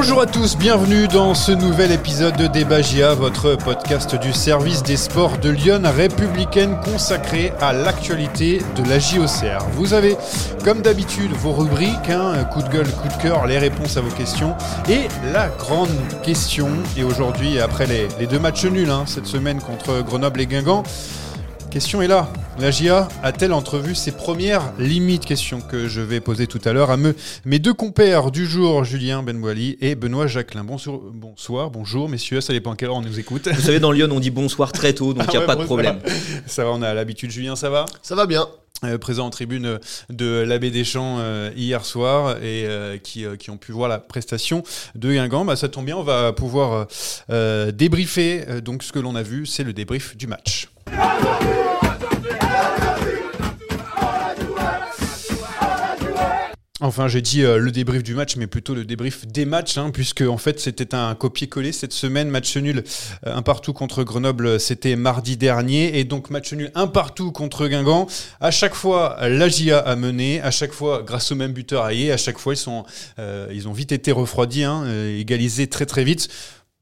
Bonjour à tous, bienvenue dans ce nouvel épisode de Débat votre podcast du service des sports de Lyon républicaine consacré à l'actualité de la JOCR. Vous avez, comme d'habitude, vos rubriques, hein, coup de gueule, coup de cœur, les réponses à vos questions et la grande question. Et aujourd'hui, après les, deux matchs nuls hein, cette semaine contre Grenoble et Guingamp, Question est là. La GIA a-t-elle entrevu ses premières limites? Question que je vais poser tout à l'heure à mes deux compères du jour, Julien Benwali et Benoît Jacquelin. Bonsoir, bonsoir, bonjour messieurs, ça dépend à quelle heure on nous écoute. Vous savez, dans Lyon, on dit bonsoir très tôt, donc il n'y a ah pas de problème. Ça va, on a l'habitude. Julien, ça va? Ça va bien. Euh, présent en tribune de l'abbé Deschamps euh, hier soir et euh, qui, qui, ont pu voir la prestation de Guingamp. Bah, ça tombe bien, on va pouvoir débriefer donc ce que l'on a vu, c'est le débrief du match. Enfin, j'ai dit euh, le débrief du match, mais plutôt le débrief des matchs, hein, puisque en fait c'était un copier-coller cette semaine. Match nul euh, un partout contre Grenoble, c'était mardi dernier, et donc match nul un partout contre Guingamp. À chaque fois, la GIA a mené, à chaque fois grâce au même buteur Aïe, à chaque fois ils euh, ont vite été refroidis, hein, égalisés très très vite.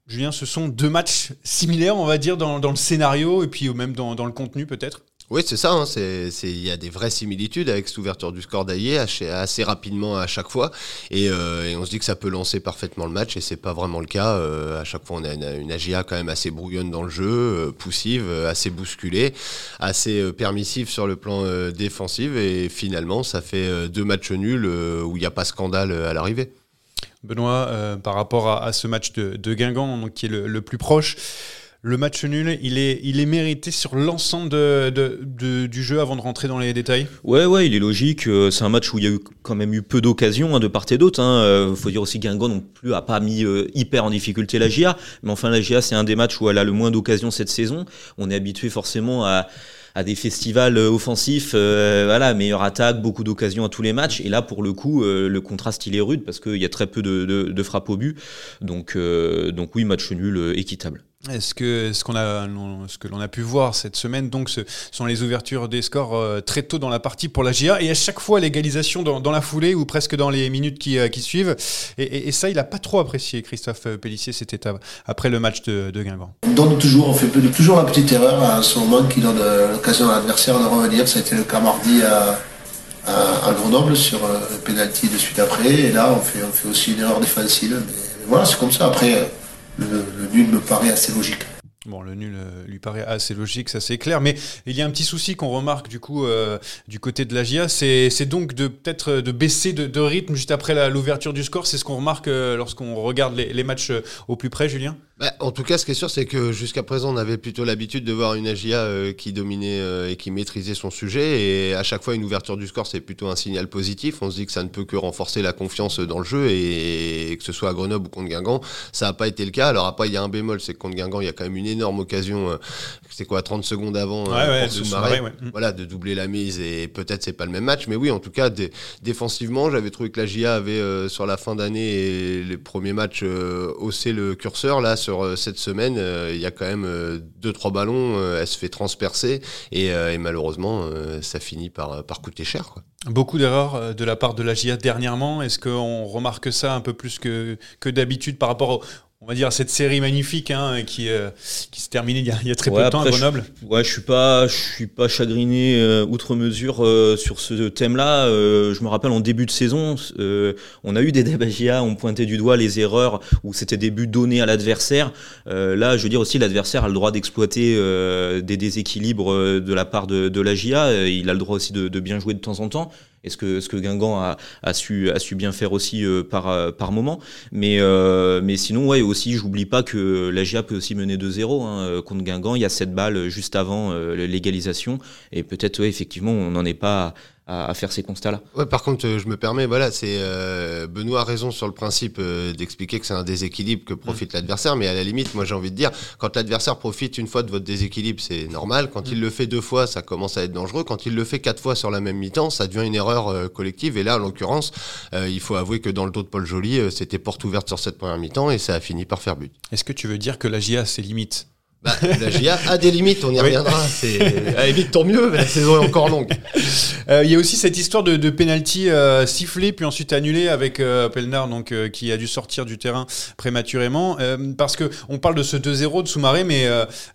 Julien, ce sont deux matchs similaires, on va dire, dans, le scénario et puis même dans le contenu peut-être? Oui, c'est ça. Hein, il y a des vraies similitudes avec cette ouverture du score d'Aillé assez rapidement à chaque fois. Euh, et, on se dit que ça peut lancer parfaitement le match et c'est pas vraiment le cas. Euh, à chaque fois, on a une, AGA quand même assez brouillonne dans le jeu, euh, poussive, assez bousculée, assez permissive sur le plan défensif. Et finalement, ça fait deux matchs nuls où il n'y a pas scandale à l'arrivée. Benoît, par rapport à, ce match de, Guingamp, donc, qui est le plus proche, le match nul, il est, il est mérité sur l'ensemble du jeu avant de rentrer dans les détails? Ouais, ouais, il est logique. Euh, c'est un match où il y a eu quand même eu peu d'occasions hein, de part et d'autre. Il hein. euh, faut dire aussi Guingamp non plus a pas mis euh, hyper en difficulté la GIA. Mais enfin, la GIA, c'est un des matchs où elle a le moins d'occasions cette saison. On est habitué forcément à à des festivals offensifs, voilà, meilleure attaque, beaucoup d'occasions à tous les matchs. Et là, pour le coup, le contraste il est rude parce qu'il y a très peu de, de frappes au but. Donc, donc oui, match nul équitable. Est-ce que ce qu'on a, ce que l'on a pu voir cette semaine, donc, ce sont les ouvertures des scores euh, très tôt dans la partie pour la GIA et à chaque fois l'égalisation dans, la foulée ou presque dans les minutes qui, euh, suivent. Et, ça, il n'a pas trop apprécié Christophe Pellissier cette étape après le match de, de Guingamp. On donne toujours, on fait toujours la petite erreur à ce moment qui donne euh, l'occasion à l'adversaire de revenir. Ça a été le cas mardi à, Grenoble sur le penalty de suite après. Et là, on fait, on fait aussi une erreur défensive. Mais, voilà, c'est comme ça. Après le, nul me paraît assez logique. Bon, le nul euh, lui paraît assez logique, ça c'est clair. Mais il y a un petit souci qu'on remarque du coup euh, du côté de la GIA, c'est donc de peut-être de baisser de, rythme juste après l'ouverture du score. C'est ce qu'on remarque euh, lorsqu'on regarde les, matchs au plus près, Julien? Bah, en tout cas, ce qui est sûr, c'est que jusqu'à présent, on avait plutôt l'habitude de voir une AGIA euh, qui dominait euh, et qui maîtrisait son sujet. Et à chaque fois, une ouverture du score, c'est plutôt un signal positif. On se dit que ça ne peut que renforcer la confiance dans le jeu. Et, que ce soit à Grenoble ou contre Guingamp, ça n'a pas été le cas. Alors après, il y a un bémol, c'est que contre Guingamp, il y a quand même une énorme occasion. Euh, c'est quoi, 30 secondes avant ouais, de Voilà, de doubler la mise. Et peut-être c'est pas le même match. Mais oui, en tout cas, défensivement, j'avais trouvé que l'AGIA avait, sur la fin d'année et les premiers matchs, haussé le curseur. Là, sur euh, cette semaine, euh, il y a quand même euh, deux trois ballons, elle se fait transpercer et, malheureusement, ça finit par, par coûter cher. Beaucoup d'erreurs de la part de la GIA dernièrement. Est-ce qu'on remarque ça un peu plus que, que d'habitude par rapport on va dire cette série magnifique hein, qui, euh, qui se terminait il y a, très peu de temps à Grenoble. Je, ouais, je suis pas, je suis pas chagriné euh, outre mesure euh, sur ce thème-là. je me rappelle en début de saison, on a eu des débats on pointait du doigt les erreurs où c'était des buts donnés à l'adversaire. là, je veux dire aussi, l'adversaire a le droit d'exploiter des déséquilibres de la part de, de la GIA. Il a le droit aussi de, de bien jouer de temps en temps et ce que, ce que Guingamp a, su, bien faire aussi euh, par, euh, par moment. Mais, euh, mais sinon, ouais, aussi, j'oublie pas que la GIA peut aussi mener 2-0 hein, contre Guingamp. Il y a cette balle juste avant l'égalisation. Et peut-être, ouais, effectivement, on n'en est pas à, faire ces constats-là. Ouais, par contre, euh, je me permets, voilà, c'est euh, Benoît a raison sur le principe euh, d'expliquer que c'est un déséquilibre que profite mm. l'adversaire, mais à la limite, moi j'ai envie de dire, quand l'adversaire profite une fois de votre déséquilibre, c'est normal. Quand mm. il le fait deux fois, ça commence à être dangereux. Quand il le fait quatre fois sur la même mi-temps, ça devient une erreur collective. Et là, en l'occurrence, il faut avouer que dans le dos de Paul Joly, c'était porte ouverte sur cette première mi-temps et ça a fini par faire but. Est-ce que tu veux dire que la GIA a ses limites Bah, la GIA a des limites, on y reviendra. C'est à la tant mieux, mais la saison est encore longue. Euh, il y a aussi cette histoire de, de penalty euh, sifflé puis ensuite annulé avec euh, Pelnard, donc qui a dû sortir du terrain prématurément, parce que on parle de ce 2-0 de Soumaré, mais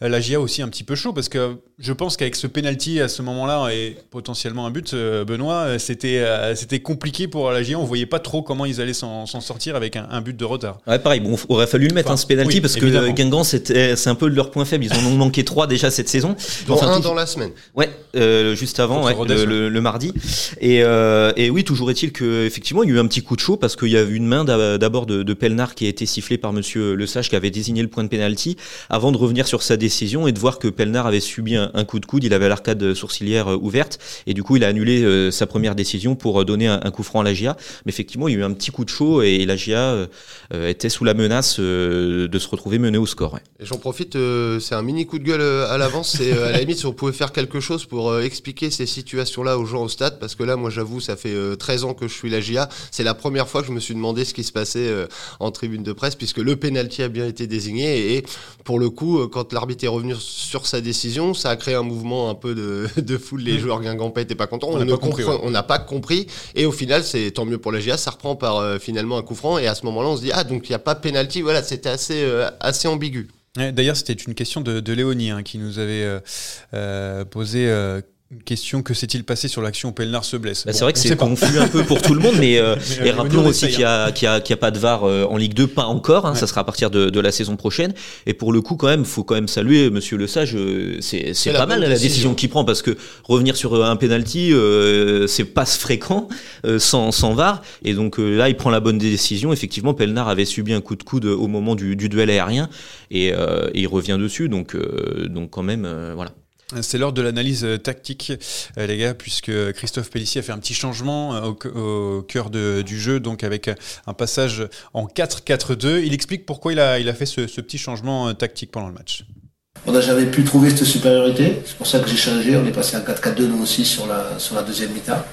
la GIA aussi un petit peu chaud parce que je pense qu'avec ce penalty à ce moment-là et potentiellement un but, Benoît, c'était c'était compliqué pour la GIA. On voyait pas trop comment ils allaient s'en sortir avec un, but de retard. Ouais, pareil. Bon, aurait fallu le mettre hein, ce penalty parce que Guingamp, c'est un peu leur point faible. Ils en ont manqué trois déjà cette saison. Dont un dans la semaine. Ouais, euh, juste avant, ouais, le, le, mardi. Et, euh, et oui, toujours est-il que effectivement, il y a eu un petit coup de chaud parce qu'il y a eu une main d'abord de, de Pelnard qui a été sifflée par Monsieur Le Sage qui avait désigné le point de pénalty avant de revenir sur sa décision et de voir que Pelnard avait subi un, coup de coude. Il avait l'arcade sourcilière euh, ouverte et du coup, il a annulé euh, sa première décision pour donner un, coup franc à la GIA. Mais effectivement, il y a eu un petit coup de chaud et la GIA était sous la menace de se retrouver mené au score. Et j'en profite, c'est un mini coup de gueule à l'avance. C'est à la limite si on pouvait faire quelque chose pour expliquer ces situations-là aux au stade, parce que là, moi, j'avoue, ça fait 13 ans que je suis la GIA. C'est la première fois que je me suis demandé ce qui se passait en tribune de presse, puisque le penalty a bien été désigné. Et pour le coup, quand l'arbitre est revenu sur sa décision, ça a créé un mouvement un peu de, de foule. Les joueurs guingampais n'étaient pas contents. On n'a pas, compris. Et au final, c'est tant mieux pour la GIA. Ça reprend par finalement un coup franc. Et à ce moment-là, on se dit, ah, donc il n'y a pas penalty. Voilà, c'était assez, assez ambigu. D'ailleurs, c'était une question de, Léonie hein, qui nous avait euh, euh, posé euh, une question, que s'est-il passé sur l'action où Pelnard se blesse? Bah, C'est vrai que c'est confus un peu pour tout le monde, mais, euh, et rappelons aussi qu'il n'y a, a, a, pas de VAR euh, en Ligue 2, pas encore, hein, ça sera à partir de, de, la saison prochaine. Et pour le coup, quand même, faut quand même saluer Monsieur Le Sage, euh, c'est pas mal la décision, qu'il prend, parce que revenir sur un penalty, c'est pas fréquent sans, sans VAR. Et donc là, il prend la bonne décision. Effectivement, Pelnard avait subi un coup de coude au moment du, du duel aérien, et, et, il revient dessus. Donc, donc quand même, voilà. C'est l'heure de l'analyse euh, tactique, euh, les gars, puisque Christophe Pellissier a fait un petit changement euh, au, cœur du jeu, donc avec un passage en 4-4-2. Il explique pourquoi il a, fait ce, petit changement tactique pendant le match. On n'a jamais pu trouver cette supériorité, c'est pour ça que j'ai changé. On est passé en 4-4-2 nous aussi sur la, deuxième mi-temps.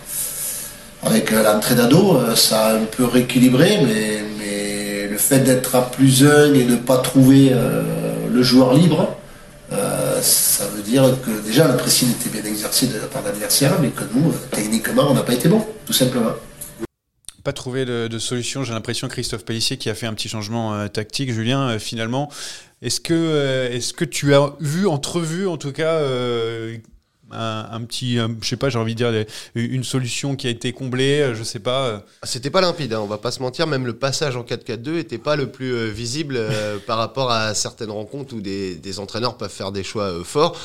Avec l'entrée d'ado, ça a un peu rééquilibré, mais, le fait d'être à plus 1 et de ne pas trouver le joueur libre, ça veut dire que déjà le pressing était bien exercé de la part de l'adversaire, mais que nous, techniquement, on n'a pas été bon, tout simplement. Pas trouvé de, solution, j'ai l'impression Christophe Pellissier qui a fait un petit changement euh, tactique. Julien, euh, finalement, est-ce que, euh, est-ce que tu as vu, entrevu en tout cas, un, petit, je sais pas, j'ai envie de dire une solution qui a été comblée, je sais pas. C'était pas limpide, hein, on va pas se mentir. Même le passage en 4-4-2 était pas le plus euh, visible euh, par rapport à certaines rencontres où des, entraîneurs peuvent faire des choix euh, forts.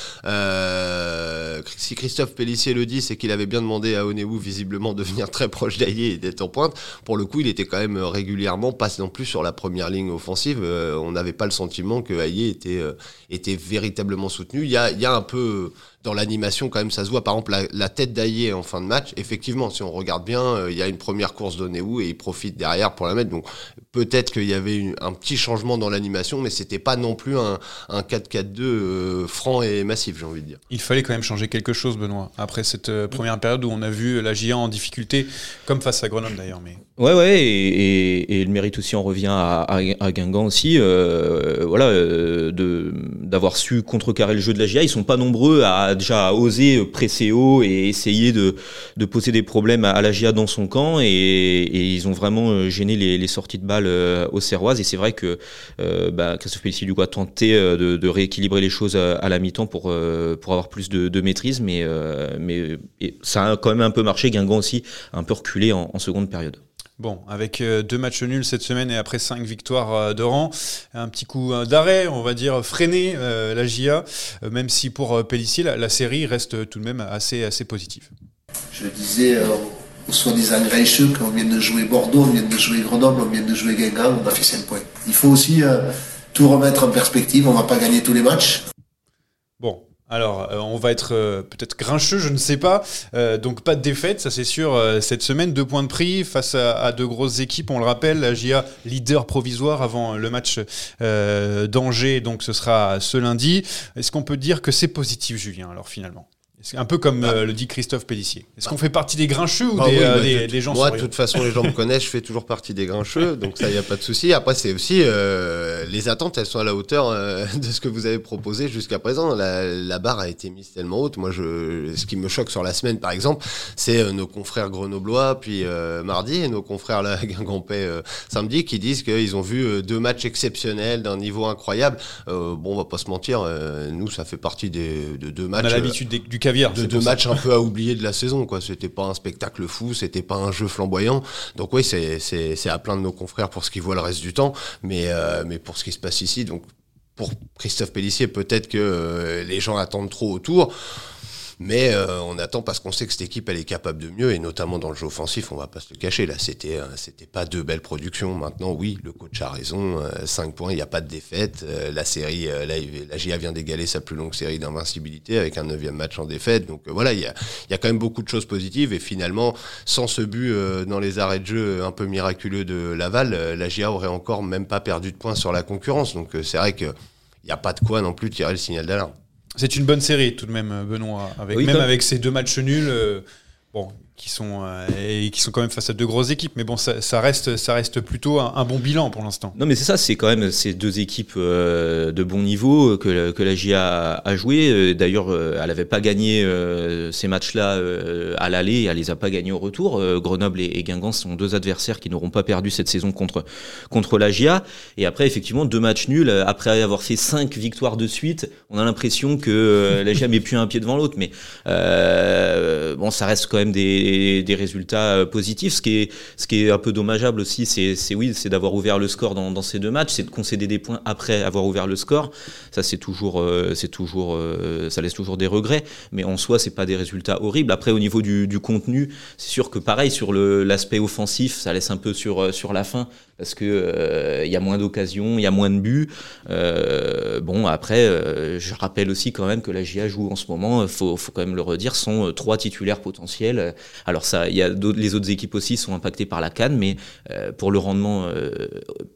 si Christophe Pellissier le dit, c'est qu'il avait bien demandé à Onewu visiblement de venir très proche d'Aillé et d'être en pointe. Pour le coup, il était quand même régulièrement pas non plus sur la première ligne offensive. on n'avait pas le sentiment que Aillé était était véritablement soutenu. Il y a, il y a un peu dans l'animation quand même ça se voit. Par exemple la, tête d'Aillé en fin de match effectivement si on regarde bien euh, il y a une première course de où et il profite derrière pour la mettre. Donc peut-être qu'il y avait un petit changement dans l'animation mais c'était pas non plus un, un 4-4-2 euh, franc et massif j'ai envie de dire. Il fallait quand même changer quelque chose Benoît après cette euh, première période où on a vu la GIA en difficulté comme face à Grenoble d'ailleurs mais ouais ouais et, et, le mérite aussi en revient à, à, Guingamp aussi voilà d'avoir su contrecarrer le jeu de la GIA ils sont pas nombreux à déjà osé presser haut et essayer de, poser des problèmes à, la GIA dans son camp et, ils ont vraiment euh, gêné les, sorties de balles euh, aux Serroises et c'est vrai que euh, bah, Christophe Pellissier du coup a tenté de, rééquilibrer les choses à, la mi-temps pour, avoir plus de, maîtrise mais, ça a quand même un peu marché Guingamp aussi un peu reculé en seconde période. Bon, avec deux matchs nuls cette semaine et après cinq victoires de rang, un petit coup d'arrêt, on va dire freiner la GIA, même si pour Pellissier, la, série reste tout de même assez, assez positive. Je disais euh, aux soi-disant Greicheux qu'on vient de jouer Bordeaux, on vient de jouer Grenoble, on vient de jouer Guingamp, on a fait 5 points. Il faut aussi tout remettre en perspective, on ne va pas gagner tous les matchs. Bon, alors, euh, on va être euh, peut-être grincheux, je ne sais pas. Euh, donc, pas de défaite, ça c'est sûr. cette semaine, deux points de prix face à, de grosses équipes. On le rappelle, la GIA leader provisoire avant le match d'Angers. Donc, ce sera ce lundi. Est-ce qu'on peut dire que c'est positif, Julien, alors finalement? C'est un peu comme euh, le dit Christophe Pellissier. Est-ce qu'on fait partie des grincheux ou Bah des, oui, euh, bah, des- de- des gens Moi, de toute façon, les gens me connaissent, je fais toujours partie des grincheux, donc ça, il n'y a pas de souci. Après, c'est aussi euh, les attentes, elles sont à la hauteur euh, de ce que vous avez proposé jusqu'à présent. La, la barre a été mise tellement haute. Moi, je, ce qui me choque sur la semaine, par exemple, c'est nos confrères grenoblois, puis mardi, et nos confrères là, guingampais samedi, qui disent qu'ils ont vu deux matchs exceptionnels d'un niveau incroyable. Bon, on va pas se mentir, nous, ça fait partie des, de deux On matchs. a euh, l'habitude du caviar. de deux matchs un peu à oublier de la saison quoi. C'était pas un spectacle fou c'était pas un jeu flamboyant. Donc oui c'est c'est c'est à plein de nos confrères pour ce qu'ils voient le reste du temps. Mais euh, mais pour ce qui se passe ici donc pour Christophe Pellissier peut-être que euh, les gens attendent trop autour mais euh, on attend parce qu'on sait que cette équipe elle est capable de mieux et notamment dans le jeu offensif on va pas se le cacher là c'était euh, c'était pas deux belles productions. Maintenant oui le coach a raison 5 points il n'y a pas de défaite. Euh, la série euh, il- la GIA vient d'égaler sa plus longue série d'invincibilité avec un neuvième match en défaite. Donc euh, voilà il y a y quand même beaucoup de choses positives. Et finalement sans ce but euh, dans les arrêts de jeu un peu miraculeux de Laval euh, la GIA aurait encore même pas perdu de points sur la concurrence. Donc euh, c'est vrai que il n'y a pas de quoi non plus tirer le signal d'alarme C'est une bonne série tout de même, euh, Benoît. Avec, Oui, même avec ces deux matchs nuls, euh, bon, qui sont euh, et qui sont quand même face à deux grosses équipes. Mais bon, ça, ça reste, ça reste plutôt un, bon bilan pour l'instant. Non mais c'est ça, c'est quand même ces deux équipes euh, de bon niveau que, que la GIA a, joué. Euh, D'ailleurs, euh, elle n'avait pas gagné euh, ces matchs-là euh, à l'aller, elle les a pas gagnés au retour. Grenoble et, Guingamp sont deux adversaires qui n'auront pas perdu cette saison contre contre la GIA. Et après, effectivement, deux matchs nuls. Après avoir fait cinq victoires de suite, on a l'impression que la GIA met plus un pied devant l'autre. Mais bon, ça reste quand même des, des résultats euh, positifs. Ce qui est ce qui est un peu dommageable aussi, c'est oui, c'est d'avoir ouvert le score dans, ces deux matchs, c'est de concéder des points après avoir ouvert le score. Ça, c'est toujours, euh, c'est toujours, euh, ça laisse toujours des regrets. Mais en soi, c'est pas des résultats horribles. Après, au niveau du, contenu, c'est sûr que pareil sur l'aspect offensif, ça laisse un peu sur sur la fin parce que euh, il y a moins d'occasions, il y a moins de buts. Euh, bon, après, euh, je rappelle aussi quand même que la GIA joue en ce moment, faut, faut quand même le redire, sont euh, trois titulaires potentiels. Alors ça, il y a les autres équipes aussi sont impactées par la canne, mais euh, pour le rendement euh,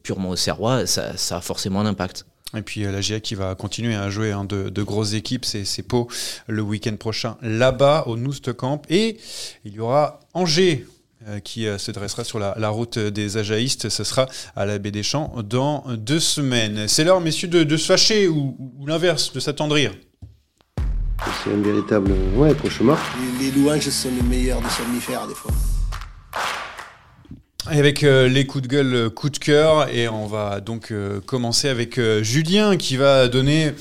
purement au Serrois, ça, a forcément un impact. Et puis euh, la GIA qui va continuer à jouer hein, de, grosses équipes, c'est c'est Pau le week-end prochain là-bas au Noust Camp. Et il y aura Angers euh, qui euh, se dressera sur la, la route des Ajaïstes. Ce sera à la baie des Champs dans deux semaines. C'est l'heure, messieurs, de, de se fâcher ou, ou l'inverse, de s'attendrir. C'est un véritable ouais, cauchemar. Les, les louanges sont les meilleurs des somnifères, des fois. Et avec euh, les coups de gueule, euh, coups de cœur, et on va donc euh, commencer avec euh, Julien qui va donner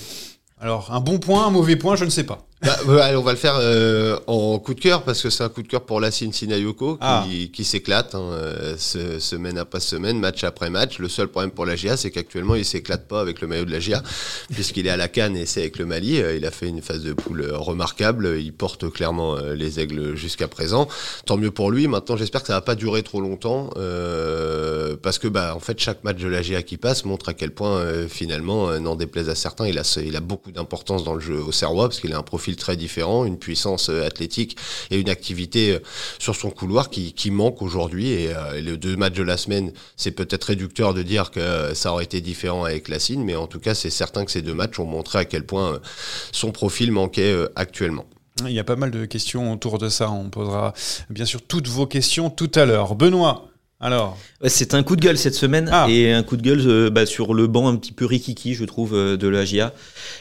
alors un bon point, un mauvais point, je ne sais pas. Bah, allez, on va le faire euh, en coup de cœur parce que c'est un coup de cœur pour Lassine Sinayoko qui, Ah. qui s'éclate hein, euh, ce- semaine après semaine, match après match. Le seul problème pour la GIA, c'est qu'actuellement il s'éclate pas avec le maillot de la GIA puisqu'il est à la Cannes et c'est avec le Mali. Euh, Il a fait une phase de poule euh, remarquable. Il porte clairement euh, les aigles jusqu'à présent. Tant mieux pour lui. Maintenant, j'espère que ça va pas durer trop longtemps euh, parce que bah en fait chaque match de la GIA qui passe montre à quel point euh, finalement, n'en déplaise à certains, il a il a beaucoup d'importance dans le jeu au Serrois parce qu'il a un profil très différent, une puissance euh, athlétique et une activité euh, sur son couloir qui, qui manque aujourd'hui. Et, euh, les deux matchs de la semaine, c'est peut-être réducteur de dire que ça aurait été différent avec Lassine, mais en tout cas, c'est certain que ces deux matchs ont montré à quel point son profil manquait actuellement. Il y a pas mal de questions autour de ça. On posera bien sûr toutes vos questions tout à l'heure. Benoît, alors, Ouais, c'est un coup de gueule cette semaine Ah. et un coup de gueule euh, bah, sur le banc un petit peu rikiki, je trouve, euh, de la GIA.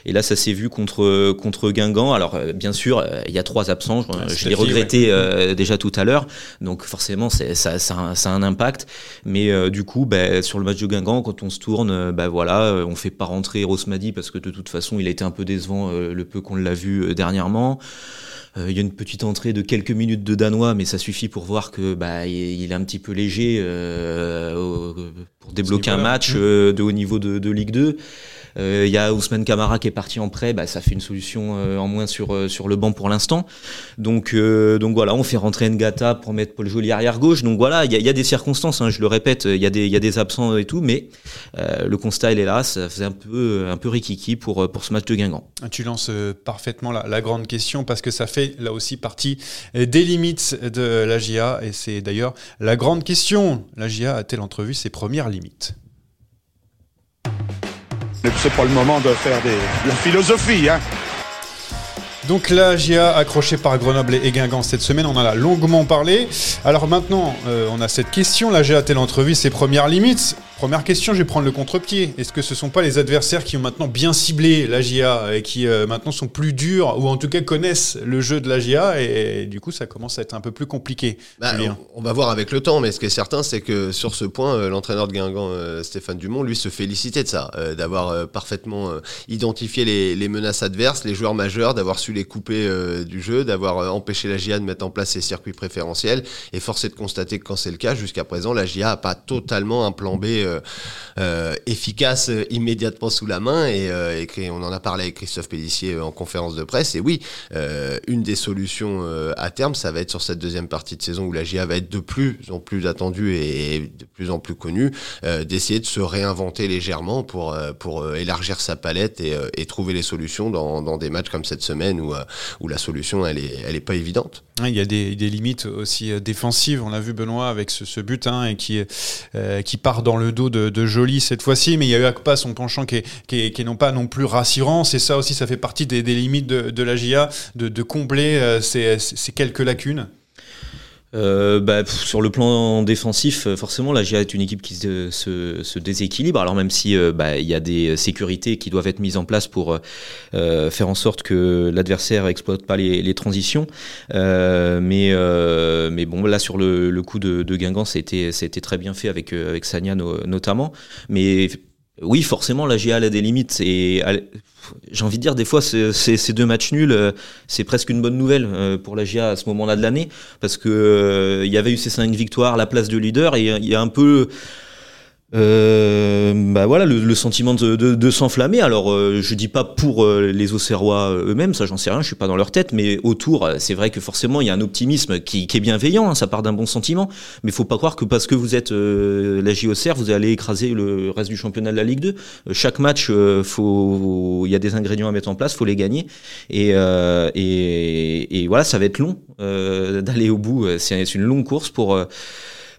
Et là, ça s'est vu contre contre Guingamp. Alors, euh, bien sûr, euh, il y a trois absents. Je, l'ai regretté euh, déjà tout à l'heure. Donc, forcément, ça, ça, a un- ça a un impact. Mais euh, du coup, bah, sur le match de Guingamp, quand on se tourne, euh, bah voilà, euh, on fait pas rentrer Rosmadi parce que de toute façon, il a été un peu décevant euh, le peu qu'on l'a vu euh, dernièrement. Euh, Il y a une petite entrée de quelques minutes de Danois, mais ça suffit pour voir que bah, il il est un petit peu léger euh, pour débloquer un match euh, de haut niveau de, de Ligue 2. Euh, Il y a Ousmane Camara qui est parti en prêt, bah, ça fait une solution euh, en moins sur, euh, sur le banc pour l'instant. Donc, euh, voilà, on fait rentrer Ngata pour mettre Paul Joly arrière gauche. Donc voilà, il y a, des circonstances, hein, je le répète, il y, a des- absents et tout, mais euh, le constat il est là, ça faisait un peu, un peu rikiki pour, euh, pour ce match de Guingamp. tu lances euh, parfaitement la, la grande question parce que ça fait là aussi partie euh, des limites de la GIA et c'est d'ailleurs la grande question. La GIA a-t-elle entrevu ses premières limites? C'est pas le moment de faire de la philosophie, hein. Donc la GIA accrochée par Grenoble et Guingamp cette semaine, on en a longuement parlé. Alors maintenant, euh, on a cette question, la GIA a-t-elle entrevu ses premières limites Première question, je vais prendre le contre-pied. Est-ce que ce ne sont pas les adversaires qui ont maintenant bien ciblé la GIA et qui euh, maintenant sont plus durs ou en tout cas connaissent le jeu de la GIA et, du coup ça commence à être un peu plus compliqué bah, on, va voir avec le temps, mais ce qui est certain, c'est que sur ce point, euh, l'entraîneur de Guingamp, Stéphane Dumont, lui se félicitait de ça, d'avoir parfaitement identifié les, les, menaces adverses, les joueurs majeurs, d'avoir su les couper euh, du jeu, d'avoir euh, empêché la GIA de mettre en place ses circuits préférentiels. Et force est de constater que quand c'est le cas, jusqu'à présent, la GIA n'a pas totalement un plan B euh, efficace immédiatement sous la main. Et, on en a parlé avec Christophe Pellissier en conférence de presse. Et oui, une des solutions à terme, ça va être sur cette deuxième partie de saison où la GIA va être de plus en plus attendue et de plus en plus connue, d'essayer de se réinventer légèrement pour, pour élargir sa palette et, trouver les solutions dans, des matchs comme cette semaine où, où la solution, elle est, elle est pas évidente. Il y a des, limites aussi euh, défensives. On l'a vu Benoît avec ce, but hein, et qui, euh, qui part dans le de, Joly cette fois-ci. Mais il y a eu Akpa, son penchant, qui est, qui pas non plus rassurant. C'est ça aussi, ça fait partie des, limites de, de la GIA, de, combler euh, ces quelques lacunes. Euh, bah, sur le plan défensif, euh, forcément, la GIA est une équipe qui se, se, déséquilibre. Alors même si euh, bah, il y a des sécurités qui doivent être mises en place pour euh, faire en sorte que l'adversaire exploite pas les, les transitions, mais mais bon là sur le, le coup de, de Guingamp, c'était c'était très bien fait avec avec Sanya notamment. Mais oui, forcément, la GIA a des limites et j'ai envie de dire, des fois, ces deux matchs nuls, euh, c'est presque une bonne nouvelle euh, pour la GIA à ce moment-là de l'année, parce que euh, il y avait eu ces cinq victoires, la place de leader, et il y a un peu euh, bah voilà le, sentiment de, de, de s'enflammer. Alors euh, je dis pas pour euh, les Auxerrois eux-mêmes, ça j'en sais rien, je suis pas dans leur tête, mais autour, c'est vrai que forcément il y a un optimisme qui, qui est bienveillant, hein, ça part d'un bon sentiment, mais faut pas croire que parce que vous êtes la JOCR, vous allez écraser le reste du championnat de la Ligue 2. chaque match, il y a des ingrédients à mettre en place, faut les gagner, et, et, et voilà, ça va être long d'aller au bout. C'est une longue course pour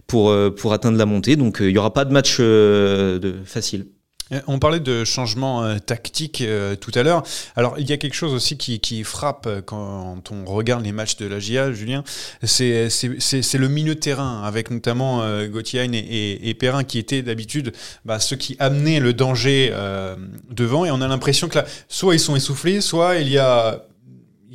pour, euh, pour atteindre la montée. Donc euh, il n'y aura pas de match euh, de, facile. On parlait de changement tactique tout à l'heure. Alors, il y a quelque chose aussi qui, qui, frappe quand on regarde les matchs de la GIA, Julien. C'est le milieu terrain, avec notamment Gauthier et, et, et, Perrin, qui étaient d'habitude bah, ceux qui amenaient le danger devant. Et on a l'impression que là, soit ils sont essoufflés, soit il y a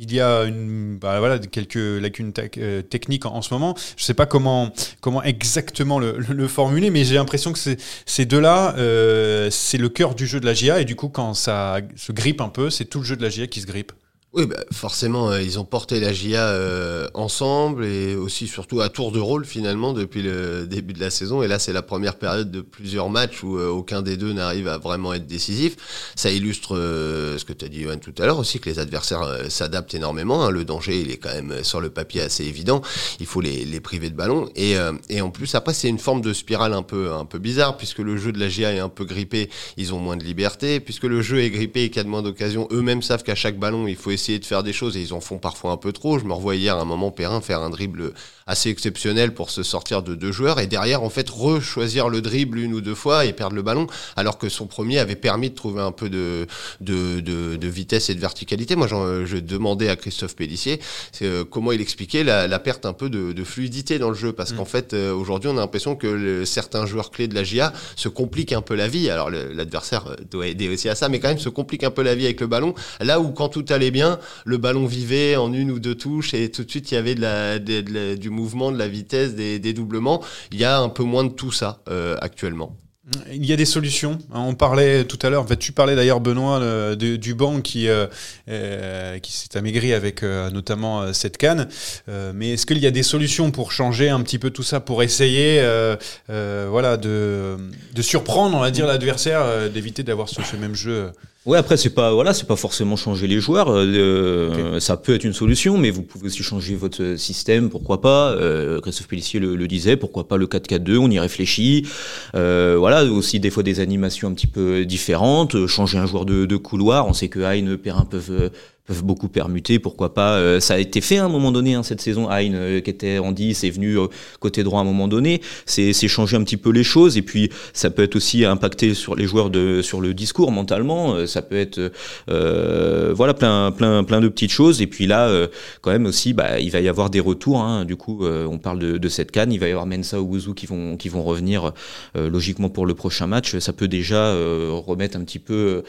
il y a bah quelques lacunes euh, techniques en, ce moment. Je ne sais pas comment, comment exactement le, formuler, mais j'ai l'impression que ces deux-là, euh, c'est le cœur du jeu de la GIA, et du coup, quand ça se grippe un peu, c'est tout le jeu de la GIA qui se grippe. Oui, bah, forcément, euh, ils ont porté la GIA euh, ensemble et aussi surtout à tour de rôle finalement depuis le début de la saison. Et là, c'est la première période de plusieurs matchs où euh, aucun des deux n'arrive à vraiment être décisif. Ça illustre ce que tu as dit Yoann tout à l'heure aussi, que les adversaires s'adaptent énormément. Hein. Le danger, il est quand même sur le papier assez évident. Il faut les, les priver de ballon. Et, et en plus, après, c'est une forme de spirale un peu, un peu bizarre puisque le jeu de la GIA est un peu grippé. Ils ont moins de liberté. Puisque le jeu est grippé et qu'il y a de moins d'occasions, eux-mêmes savent qu'à chaque ballon, il faut essayer essayer de faire des choses et ils en font parfois un peu trop. Je me revois hier à un moment Perrin faire un dribble assez exceptionnel pour se sortir de deux joueurs et derrière en fait re-choisir le dribble une ou deux fois et perdre le ballon alors que son premier avait permis de trouver un peu de, de, de, vitesse et de verticalité. Moi je demandais à Christophe Pellissier euh, comment il expliquait la, la, perte un peu de, fluidité dans le jeu parce mm. qu'en fait euh, aujourd'hui on a l'impression que certains joueurs clés de la GIA se compliquent un peu la vie. Alors l'adversaire euh, doit aider aussi à ça mais quand même se complique un peu la vie avec le ballon là où quand tout allait bien le ballon vivait en une ou deux touches et tout de suite il y avait du mouvement, de la vitesse, des, doublements. Il y a un peu moins de tout ça euh, actuellement. Il y a des solutions. On parlait tout à l'heure, tu parlais d'ailleurs, Benoît, du banc qui, euh, euh, qui s'est amaigri avec notamment cette canne. mais est-ce qu'il y a des solutions pour changer un petit peu tout ça, pour essayer voilà, de, surprendre, on va dire, l'adversaire, d'éviter d'avoir ce, même jeu Ouais, après c'est pas voilà, c'est pas forcément changer les joueurs. Euh, Ça peut être une solution, mais vous pouvez aussi changer votre système, pourquoi pas. Euh, Christophe Pellissier le, le, disait, pourquoi pas le 4-4-2, on y réfléchit. Euh, voilà, aussi des fois des animations un petit peu différentes. Changer un joueur de, de couloir, on sait que Hein, Perrin peuvent peuvent beaucoup permuter, pourquoi pas. Euh, ça a été fait à un moment donné, hein, cette saison. Hein, euh, qui était en 10, est venu euh, côté droit à un moment donné. C'est changer un petit peu les choses. Et puis, ça peut être aussi impacté sur les joueurs de, sur le discours mentalement. Ça peut être, voilà, plein, plein, plein de petites choses. Et puis là, quand même aussi, bah, il va y avoir des retours. Hein. Du coup, on parle de, cette canne. Il va y avoir Mensa ou Wuzu qui vont, qui vont revenir logiquement pour le prochain match. Ça peut déjà remettre un petit peu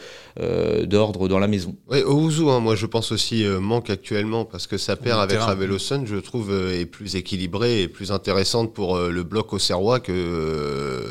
d'ordre dans la maison. Wuzu, hein, moi je je pense aussi euh, manque actuellement parce que sa paire avec Raveloson, je trouve, euh, est plus équilibrée et plus intéressante pour euh, le bloc au Serrois que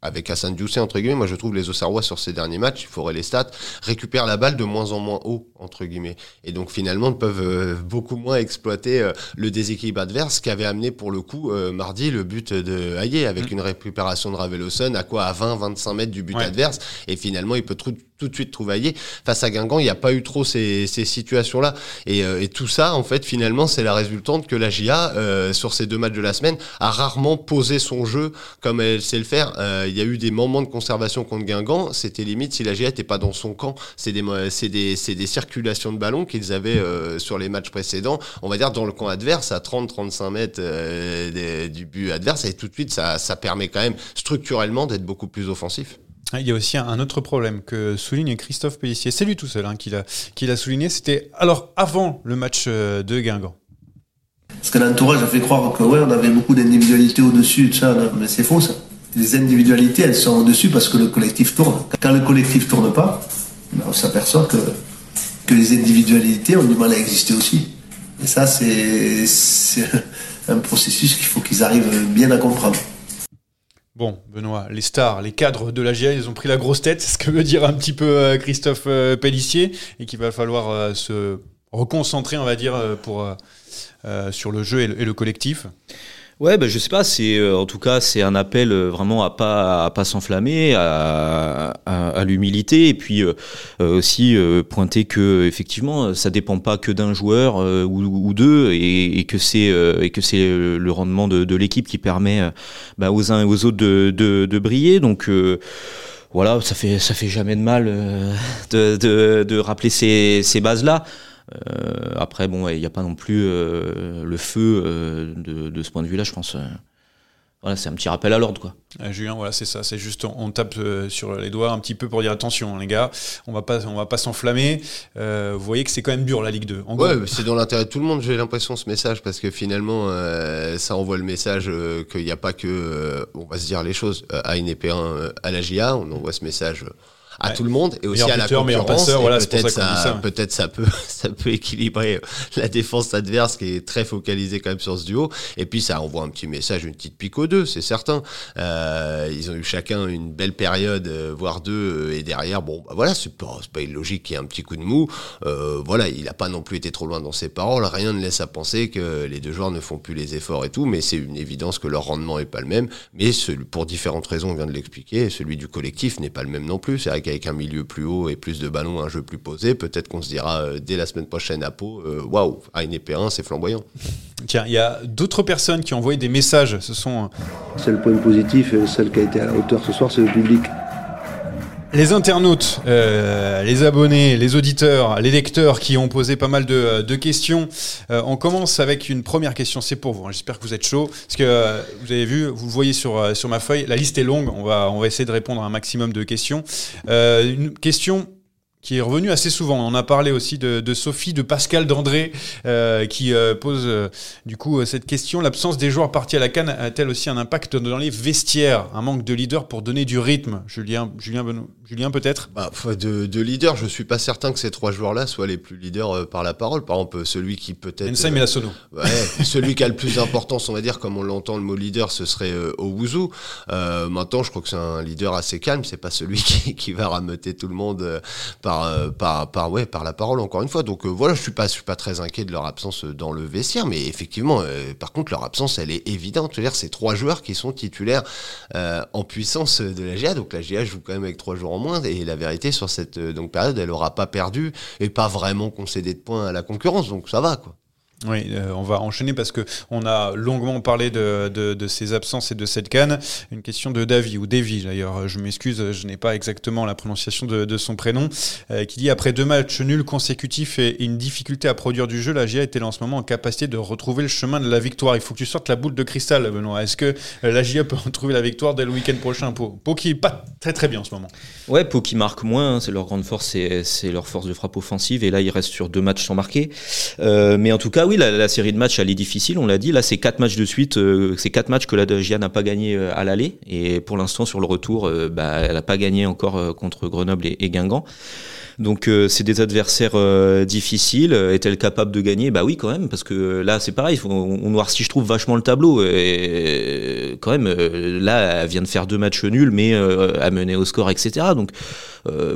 avec Hassan Diousset, entre guillemets, moi je trouve les Auxerrois sur ces derniers matchs, il faudrait les stats, récupèrent la balle de moins en moins haut, entre guillemets. Et donc finalement peuvent beaucoup moins exploiter le déséquilibre adverse qu'avait amené pour le coup mardi le but de Hayé avec mm. une récupération de Raveloson à quoi À 20-25 mètres du but adverse. Et finalement il peut tout de suite trouvaillé. Face à Guingamp, il n'y a pas eu trop ces, ces situations-là. Et, euh, et, tout ça, en fait, finalement, c'est la résultante que la GIA, euh, sur ces deux matchs de la semaine, a rarement posé son jeu comme elle sait le faire. Euh, il y a eu des moments de conservation contre Guingamp. C'était limite si la GIA n'était pas dans son camp. C'est des, des, des, circulations de ballon qu'ils avaient sur les matchs précédents. On va dire dans le camp adverse, à 30-35 mètres du but adverse. Et tout de suite, ça, ça permet quand même structurellement d'être beaucoup plus offensif. Ah, il y a aussi un autre problème que souligne Christophe Pellissier. C'est lui tout seul hein, qui l'a souligné. C'était alors avant le match euh, de Guingamp. Parce que l'entourage a fait croire que ouais, on avait beaucoup d'individualités au-dessus, ça, mais c'est faux ça. Les individualités, elles sont au-dessus parce que le collectif tourne. Quand le collectif tourne pas, ben, on s'aperçoit que, que les individualités ont du mal à exister aussi. Et ça, c'est un processus qu'il faut qu'ils arrivent bien à comprendre. Bon, Benoît, les stars, les cadres de la GIA, ils ont pris la grosse tête, c'est ce que veut dire un petit peu euh, Christophe euh, Pellissier, et qu'il va falloir euh, se reconcentrer, on va dire, pour, sur le jeu et le collectif. Ouais, ben je sais pas. C'est euh, en tout cas c'est un appel euh, vraiment à pas à pas s'enflammer, à, à, l'humilité et puis euh, aussi pointer que effectivement ça dépend pas que d'un joueur ou, ou, deux et, et que c'est et que c'est le rendement de, de l'équipe qui permet bah, aux uns et aux autres de, de, de briller. Donc voilà, ça fait ça fait jamais de mal de, de, de rappeler ces, ces bases là. Euh, après, bon, il n'y a pas non plus euh, le feu euh, de, ce point de vue-là, je pense. Voilà, c'est un petit rappel à l'ordre, quoi. Julien, voilà, c'est ça. C'est juste, on, tape sur les doigts un petit peu pour dire attention, les gars, on va pas, on va pas s'enflammer. vous voyez que c'est quand même dur la Ligue 2. En ouais, c'est dans l'intérêt de tout le monde. J'ai l'impression ce message parce que finalement, ça envoie le message qu'il n'y a pas que, on va se dire les choses, à une épée 1 à la GIA. On envoie ce message à tout le monde et aussi à la concurrence. peut-être ça, peut-être ça peut ça peut équilibrer la défense adverse qui est très focalisée quand même sur ce duo. Et puis ça envoie un petit message, une petite pique aux deux, c'est certain. Euh, ils ont eu chacun une belle période, euh, voire deux, euh, et derrière, bon, bah voilà, c'est pas pas illogique qu'il y ait un petit coup de mou. Euh, voilà, il a pas non plus été trop loin dans ses paroles. Rien ne laisse à penser que les deux joueurs ne font plus les efforts et tout, mais c'est une évidence que leur rendement est pas le même. Mais pour différentes raisons, on vient de l'expliquer. Celui du collectif n'est pas le même non plus. C'est avec un milieu plus haut et plus de ballons, un jeu plus posé, peut-être qu'on se dira euh, dès la semaine prochaine à Pau, euh, waouh, à une épée 1, c'est flamboyant. Tiens, il y a d'autres personnes qui ont envoyé des messages. Ce sont. C'est le point positif celle qui a été à la hauteur ce soir, c'est le public. Les internautes, euh, les abonnés, les auditeurs, les lecteurs qui ont posé pas mal de, questions. Euh, on commence avec une première question, c'est pour vous. Hein. J'espère que vous êtes chaud. Parce que euh, vous avez vu, vous le voyez sur, sur ma feuille, la liste est longue. On va, on va essayer de répondre à un maximum de questions. une question qui est revenu assez souvent. On a parlé aussi de, Sophie, de Pascal, d'André, euh, qui euh, pose euh, du coup cette question. L'absence des joueurs partis à la canne a-t-elle aussi un impact dans les vestiaires? Un manque de leader pour donner du rythme? Julien, Julien, Julien peut-être? Bah, de, de, leader, je suis pas certain que ces trois joueurs-là soient les plus leaders par la parole. Par exemple, celui qui peut-être... Ensheim et la Sono. Ouais, celui qui a le plus d'importance, on va dire, comme on l'entend le mot leader, ce serait Owuzu. maintenant, je crois que c'est un leader assez calme. C'est pas celui qui, qui va rameuter tout le monde par euh, par, par, ouais, par la parole, encore une fois. Donc euh, voilà, je suis pas, suis pas très inquiet de leur absence dans le vestiaire, mais effectivement, euh, par contre, leur absence, elle est évidente. Dire, c'est trois joueurs qui sont titulaires en puissance de la GA. Donc la GA joue quand même avec trois joueurs en moins. Et la vérité, sur cette donc, période, elle aura pas perdu et pas vraiment concédé de points à la concurrence. Donc ça va, quoi. Oui, euh, on va enchaîner parce que on a longuement parlé de, de, ces absences et de cette canne. Une question de Davy ou Davy d'ailleurs. Je m'excuse, je n'ai pas exactement la prononciation de, son prénom. Euh, qui dit après deux matchs nuls consécutifs et une difficulté à produire du jeu, la GIA était en ce moment en capacité de retrouver le chemin de la victoire? Il faut que tu sortes la boule de cristal, Benoît. Est-ce que euh, la GIA peut retrouver la victoire dès le week-end prochain? Pau, Pau qui pas très très bien en ce moment. Ouais, Pau qui marque moins. Hein, c'est leur grande force, c'est leur force de frappe offensive. Et là, il reste sur deux matchs sans marquer. Mais en tout cas, oui, la, série de matchs elle est difficile, on l'a dit. Là, c'est quatre matchs de suite. Euh, c'est quatre matchs que la GIA n'a pas gagné euh, à l'aller. Et pour l'instant, sur le retour, euh, bah, elle n'a pas gagné encore contre Grenoble et, Guingamp. Donc euh, c'est des adversaires euh, difficiles. Est-elle capable de gagner? Bah oui quand même, parce que là c'est pareil, on, noircit je trouve vachement le tableau. Et quand même, là elle vient de faire deux matchs nuls, mais à mener au score, etc. Donc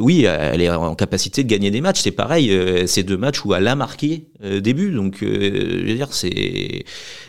oui, elle est en capacité de gagner des matchs. C'est pareil, c'est deux matchs où elle a marqué début. Donc je veux dire, c'est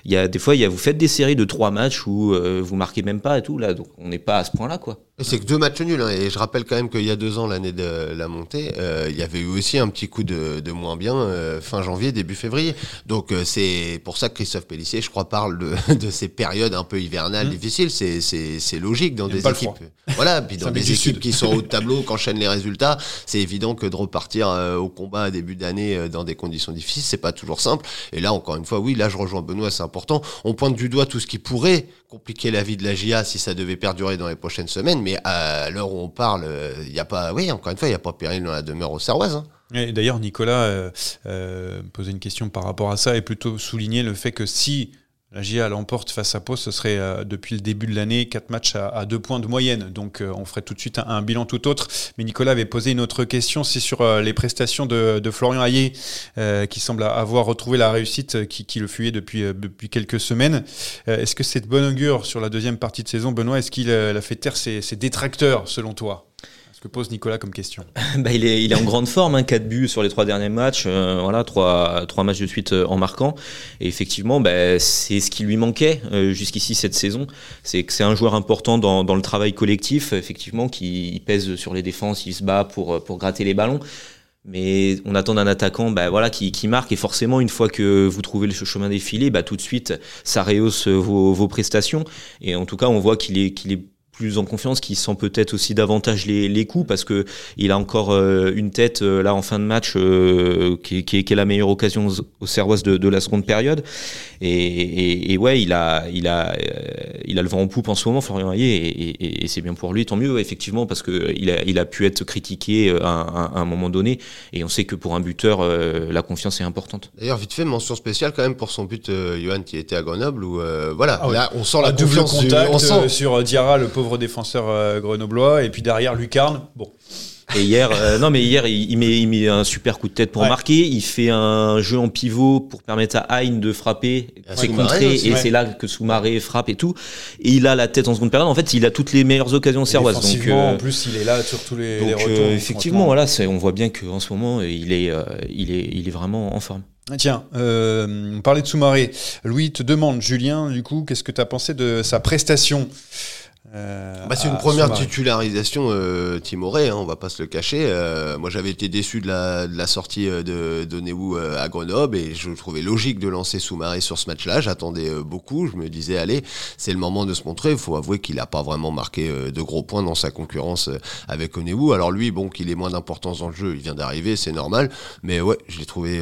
il y a des fois, il y a, vous faites des séries de trois matchs où vous marquez même pas et tout. Là, donc on n'est pas à ce point-là quoi. C'est que deux matchs nuls, hein, et je rappelle quand même qu'il y a deux ans, l'année de la montée, euh, il y avait eu aussi un petit coup de, de moins bien euh, fin janvier, début février. Donc euh, c'est pour ça que Christophe Pellissier, je crois, parle de, de ces périodes un peu hivernales mmh. difficiles. C'est, c'est, c'est logique dans des équipes. Voilà, puis dans des équipes qui sont au tableau, qui enchaînent les résultats, c'est évident que de repartir au combat à début d'année dans des conditions difficiles, c'est pas toujours simple. Et là, encore une fois, oui, là je rejoins Benoît, c'est important. On pointe du doigt tout ce qui pourrait compliquer la vie de la GIA si ça devait perdurer dans les prochaines semaines, mais à l'heure où on parle, il n'y a pas, oui, encore une fois, il n'y a pas péril dans la demeure au Serroise. Hein. Et d'ailleurs, Nicolas euh, euh, posait une question par rapport à ça et plutôt souligner le fait que si la GIA l'emporte face à Pau, ce serait euh, depuis le début de l'année 4 matchs à, à 2 points de moyenne. Donc euh, on ferait tout de suite un, bilan tout autre. Mais Nicolas avait posé une autre question, c'est sur euh, les prestations de, Florian Hayé, qui semble avoir retrouvé la réussite qui, le fuyait depuis, depuis quelques semaines. Est-ce que c'est de bon augure sur la deuxième partie de saison, Benoît Est-ce qu'il a fait taire ses, ses détracteurs, selon toi? Ce que pose Nicolas comme question bah, il, est, il est en grande forme, hein, 4 buts sur les trois derniers matchs, euh, voilà, 3, 3 matchs de suite euh, en marquant. Et effectivement, bah, c'est ce qui lui manquait euh, jusqu'ici cette saison. C'est que c'est un joueur important dans, dans, le travail collectif, effectivement, qui pèse sur les défenses, il se bat pour, pour gratter les ballons. Mais on attend d'un attaquant bah, voilà, qui, qui, marque et forcément une fois que vous trouvez le chemin défilé, bah, tout de suite ça rehausse vos, vos prestations. Et en tout cas on voit qu'il est, qu'il est plus en confiance, qui sent peut-être aussi davantage les, les coups parce que il a encore euh, une tête euh, là en fin de match euh, qui, qui, qui, est la meilleure occasion aux, aux Serroises de, de, la seconde période. Et, et, et, ouais, il a, il a, il a le vent en poupe en ce moment, Florian Hayé, et, et c'est bien pour lui, tant mieux effectivement parce que il a, il a pu être critiqué à, à, à, un moment donné. Et on sait que pour un buteur, la confiance est importante. D'ailleurs, vite fait, mention spéciale quand même pour son but, Johan, qui était à Grenoble, où voilà, ah ouais. là on sent la double confiance contact du, on sent... sur Diarra, le pauvre défenseur euh, grenoblois et puis derrière Lucarne bon et hier, euh, non mais hier, il, il, met, il met un super coup de tête pour ouais. marquer. Il fait un jeu en pivot pour permettre à Hein de frapper, c'est contré, et c'est là que Soumaré frappe et tout. Et il a la tête en seconde période. En fait, il a toutes les meilleures occasions servoises. Donc, euh, en plus, il est là sur tous les, donc, les retours. Euh, effectivement, voilà, on voit bien qu'en ce moment, il est, il est, il est vraiment en forme. Tiens, euh, on parlait de Soumaré. Louis te demande, Julien, du coup, qu'est-ce que tu as pensé de sa prestation? Euh, bah, c'est une première Soumaré. titularisation euh, Timoré, hein, on va pas se le cacher. Euh, moi j'avais été déçu de la, de la sortie euh, de, de Néou euh, à Grenoble et je trouvais logique de lancer Soumaré sur ce match-là. J'attendais beaucoup, je me disais allez, c'est le moment de se montrer. Il faut avouer qu'il a pas vraiment marqué de gros points dans sa concurrence avec Onewou. Alors lui, bon, qu'il ait moins d'importance dans le jeu, il vient d'arriver, c'est normal. Mais ouais, je l'ai trouvé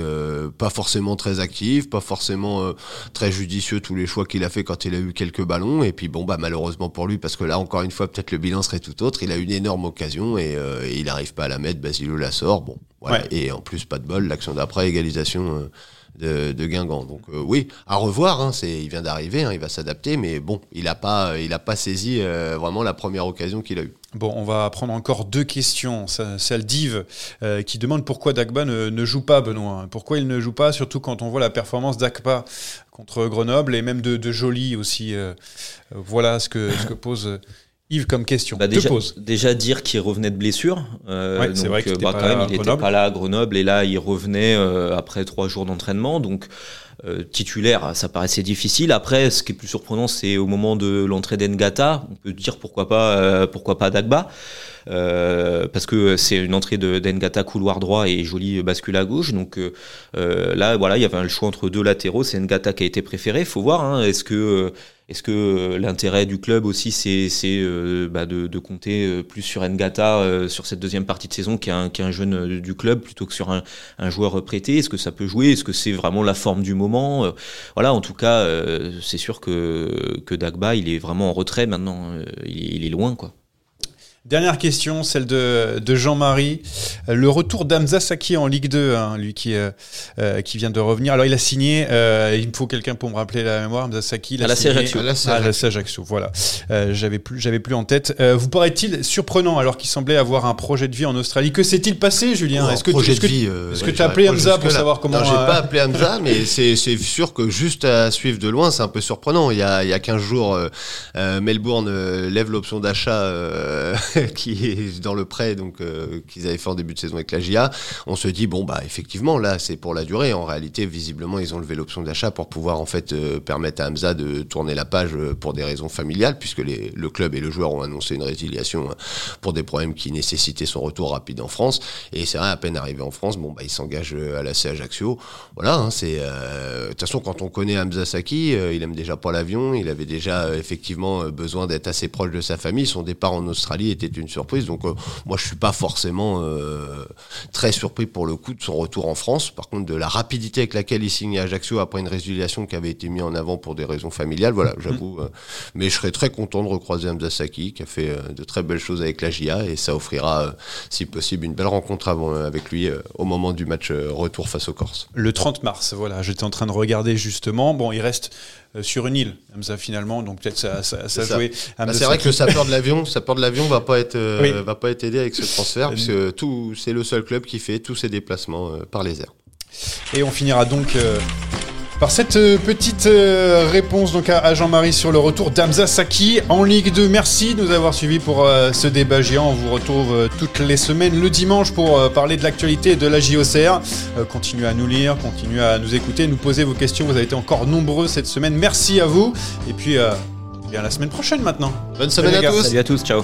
pas forcément très actif, pas forcément très judicieux tous les choix qu'il a fait quand il a eu quelques ballons. Et puis bon, bah malheureusement pour lui, parce que là encore une fois peut-être le bilan serait tout autre. Il a une énorme occasion et, euh, et il n'arrive pas à la mettre. Basilo la sort. Bon, voilà. Ouais. Et en plus pas de bol. L'action d'après égalisation. Euh, de, Guingamp. Donc euh, oui, à revoir. Hein, c'est, il vient d'arriver, hein, il va s'adapter, mais bon, il n'a a pas saisi euh, vraiment la première occasion qu'il a eue. Bon, on va prendre encore deux questions. Celle d'Yves euh, qui demande pourquoi Dagba ne, joue pas, Benoît. Pourquoi il ne joue pas, surtout quand on voit la performance d'Akpa contre Grenoble et même de, de Joly aussi. voilà ce que, ce que pose. Yves, comme question, bah déjà, pose. déjà dire qu'il revenait de blessure. Euh, ouais, c'est vrai qu'il bah, quand même, il n'était pas là à Grenoble et là il revenait euh, après trois jours d'entraînement. Donc titulaire, ça paraissait difficile. Après, ce qui est plus surprenant, c'est au moment de l'entrée d'Engata. On peut dire pourquoi pas, pourquoi pas Dagba. Euh, parce que c'est une entrée de d'Engata couloir droit et jolie bascule à gauche. Donc euh, là, voilà, il y avait le choix entre deux latéraux. C'est Ngata qui a été préféré. Faut voir. Hein, est-ce que est-ce que l'intérêt du club aussi, c'est euh, bah de, compter plus sur Ngata sur cette deuxième partie de saison, qui est un, qui est un jeune du club, plutôt que sur un, un joueur prêté? Est-ce que ça peut jouer? Est-ce que c'est vraiment la forme du moment Voilà, en tout cas, c'est sûr que, Dagba, il est vraiment en retrait maintenant. il, il est loin, quoi. Dernière question, celle de, de Jean-Marie. Le retour d'Amza Saki en Ligue 2, hein, lui qui, euh, euh, qui vient de revenir. Alors il a signé, euh, il me faut quelqu'un pour me rappeler la mémoire, Hamza Saki. À la Ajaccio. À la Ajaccio, voilà. j'avais plus, j'avais plus en tête. vous paraît-il surprenant alors qu'il semblait avoir un projet de vie en Australie? Que s'est-il passé, Julien? Est-ce que, vie, est-ce que tu as appelé Hamza pour savoir comment Non, j'ai pas appelé Hamza, mais c'est, c'est sûr que juste à suivre de loin, c'est un peu surprenant. Il y a, il y a 15 jours, Melbourne lève l'option d'achat qui est dans le prêt donc euh, qu'ils avaient fait en début de saison avec la GIA, on se dit bon bah effectivement là c'est pour la durée. En réalité visiblement ils ont levé l'option d'achat pour pouvoir en fait euh, permettre à Hamza de tourner la page euh, pour des raisons familiales puisque les, le club et le joueur ont annoncé une résiliation hein, pour des problèmes qui nécessitaient son retour rapide en France. Et c'est vrai à peine arrivé en France bon bah il s'engage à la C Ajaccio. Voilà hein, c'est de toute façon quand on connaît Hamza Saki il aime déjà pas l'avion, il avait déjà effectivement besoin d'être assez proche de sa famille. Son départ en Australie était une surprise donc euh, moi, je suis pas forcément euh, très surpris pour le coup de son retour en France. Par contre, de la rapidité avec laquelle il signe à Ajaccio après une résiliation qui avait été mise en avant pour des raisons familiales, voilà, mmh. j'avoue. Euh, mais je serais très content de recroiser Hamza Saki, qui a fait de très belles choses avec la GIA, et ça offrira, si possible, une belle rencontre avec lui au moment du match retour face aux Corses. Le 30 mars, voilà, j'étais en train de regarder justement. Bon, il reste sur une île, ça finalement. Donc peut-être ça, ça, ça joué. Bah, c'est vrai que le sapeur de l'avion, sapeur de l'avion va pas être euh, va pas être aidé avec ce transfert, puisque tout c'est le seul club qui fait tous ses déplacements euh, par les airs. Et on finira donc par cette euh, petite euh, réponse donc à, Jean-Marie sur le retour d'Amza Saki en Ligue 2. Merci de nous avoir suivis pour euh, ce débat géant. On vous retrouve toutes les semaines le dimanche pour parler de l'actualité de la JOCR. continuez à nous lire, continuez à nous écouter, nous poser vos questions. Vous avez été encore nombreux cette semaine. Merci à vous. Et puis, bien la semaine prochaine maintenant. Bonne semaine à tous. Salut à tous. Ciao.